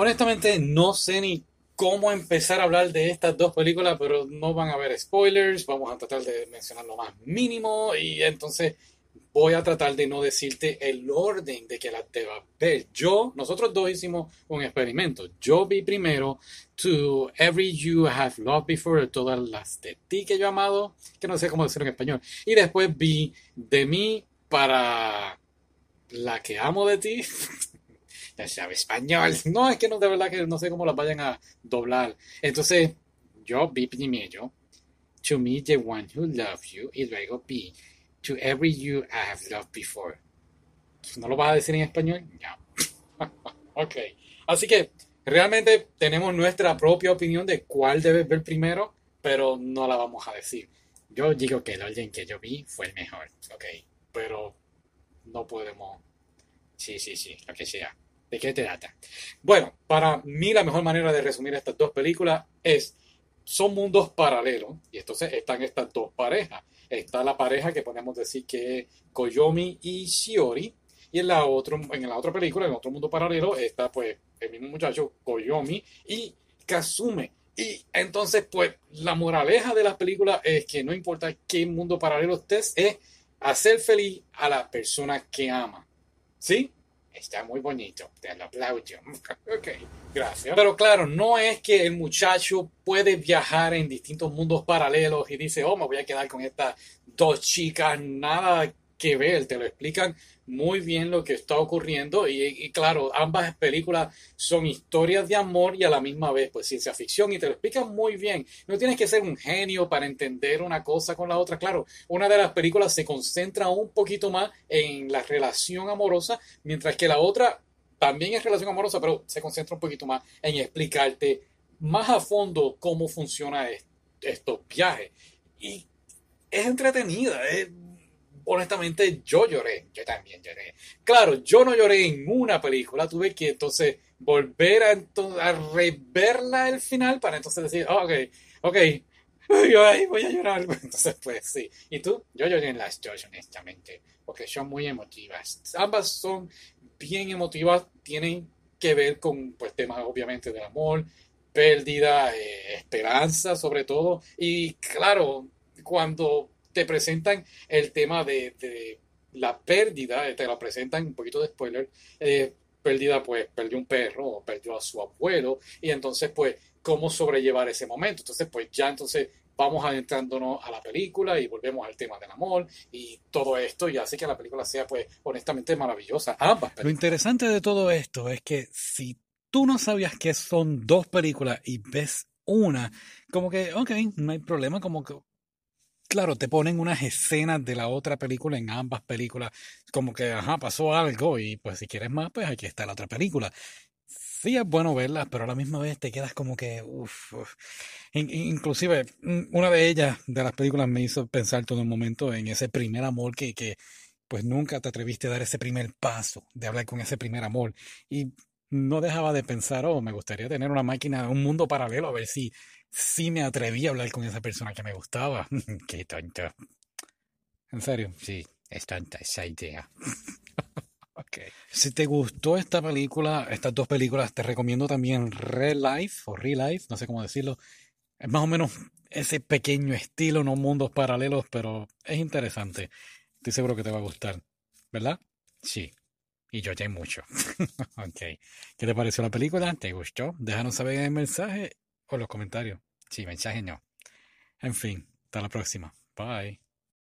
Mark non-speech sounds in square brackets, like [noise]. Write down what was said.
Honestamente, no sé ni cómo empezar a hablar de estas dos películas, pero no van a haber spoilers. Vamos a tratar de mencionar lo más mínimo y entonces voy a tratar de no decirte el orden de que la te va a ver. Yo, nosotros dos hicimos un experimento. Yo vi primero To Every You Have Loved Before, todas las de ti que yo he amado, que no sé cómo decirlo en español. Y después vi De mí para la que amo de ti. [laughs] ya sabe español. [laughs] No, es que no, de verdad que no sé cómo la vayan a doblar. Entonces, yo vi primero To Me, The One Who Loves You, y luego vi To every you I have loved before. ¿No lo vas a decir en español? No. [laughs] ok. Así que realmente tenemos nuestra propia opinión de cuál debes ver primero, pero no la vamos a decir. Yo digo que el orden que yo vi fue el mejor. Ok. Pero no podemos. Sí, sí, sí, lo que sea. ¿De qué te trata? Bueno, para mí la mejor manera de resumir estas dos películas es, son mundos paralelos y entonces están estas dos parejas está la pareja que podemos decir que es Koyomi y Shiori. Y en la, otro, en la otra película, en otro mundo paralelo, está pues el mismo muchacho Koyomi y Kazume. Y entonces, pues, la moraleja de las películas es que no importa qué mundo paralelo estés, es hacer feliz a la persona que ama. ¿Sí? Está muy bonito, te lo aplaudo. [laughs] ok, gracias. Pero claro, no es que el muchacho puede viajar en distintos mundos paralelos y dice, oh, me voy a quedar con estas dos chicas, nada que ver, te lo explican muy bien lo que está ocurriendo y, claro, ambas películas son historias de amor y a la misma vez pues ciencia ficción y te lo explican muy bien. No tienes que ser un genio para entender una cosa con la otra. Claro, una de las películas se concentra un poquito más en la relación amorosa, mientras que la otra también es relación amorosa, pero se concentra un poquito más en explicarte más a fondo cómo funciona estos viajes. Y es entretenida, es honestamente yo lloré, yo también lloré. Claro, yo no lloré en una película, tuve que entonces volver a, a reverla el final para entonces decir, oh, ok, ok, [laughs] yo ahí voy a llorar. [laughs] Entonces, pues sí. ¿Y tú? Yo lloré en las dos, honestamente, porque son muy emotivas. Ambas son bien emotivas, tienen que ver con pues, temas obviamente del amor, pérdida, eh, esperanza sobre todo. Y claro, cuando te presentan el tema de, la pérdida, te la presentan un poquito de spoiler, eh, pérdida pues perdió un perro o perdió a su abuelo y entonces pues cómo sobrellevar ese momento. Entonces pues ya entonces vamos adentrándonos a la película y volvemos al tema del amor y todo esto y hace que la película sea pues honestamente maravillosa. Ambas. Lo interesante de todo esto es que si tú no sabías que son dos películas y ves una, como que, ok, no hay problema, como que claro, te ponen unas escenas de la otra película en ambas películas, como que, ajá, pasó algo y pues si quieres más, pues aquí está la otra película. Sí es bueno verlas, pero a la misma vez te quedas como que, uff, inclusive una de ellas, de las películas, me hizo pensar todo un momento en ese primer amor que, que pues nunca te atreviste a dar ese primer paso de hablar con ese primer amor. Y no dejaba de pensar, oh, me gustaría tener una máquina, un mundo paralelo, a ver si sí me atreví a hablar con esa persona que me gustaba. [laughs] Qué tonto. En serio, sí, es tonta esa idea. [laughs] okay. Si te gustó esta película, estas dos películas, te recomiendo también Real Life o Real Life, no sé cómo decirlo. Es más o menos ese pequeño estilo, no mundos paralelos, pero es interesante. Estoy seguro que te va a gustar, ¿verdad? Sí. Y ya mucho. [laughs] ok. ¿Qué te pareció la película? ¿Te gustó? Déjanos saber en el mensaje o los comentarios. Sí, mensaje no. En fin, hasta la próxima. Bye.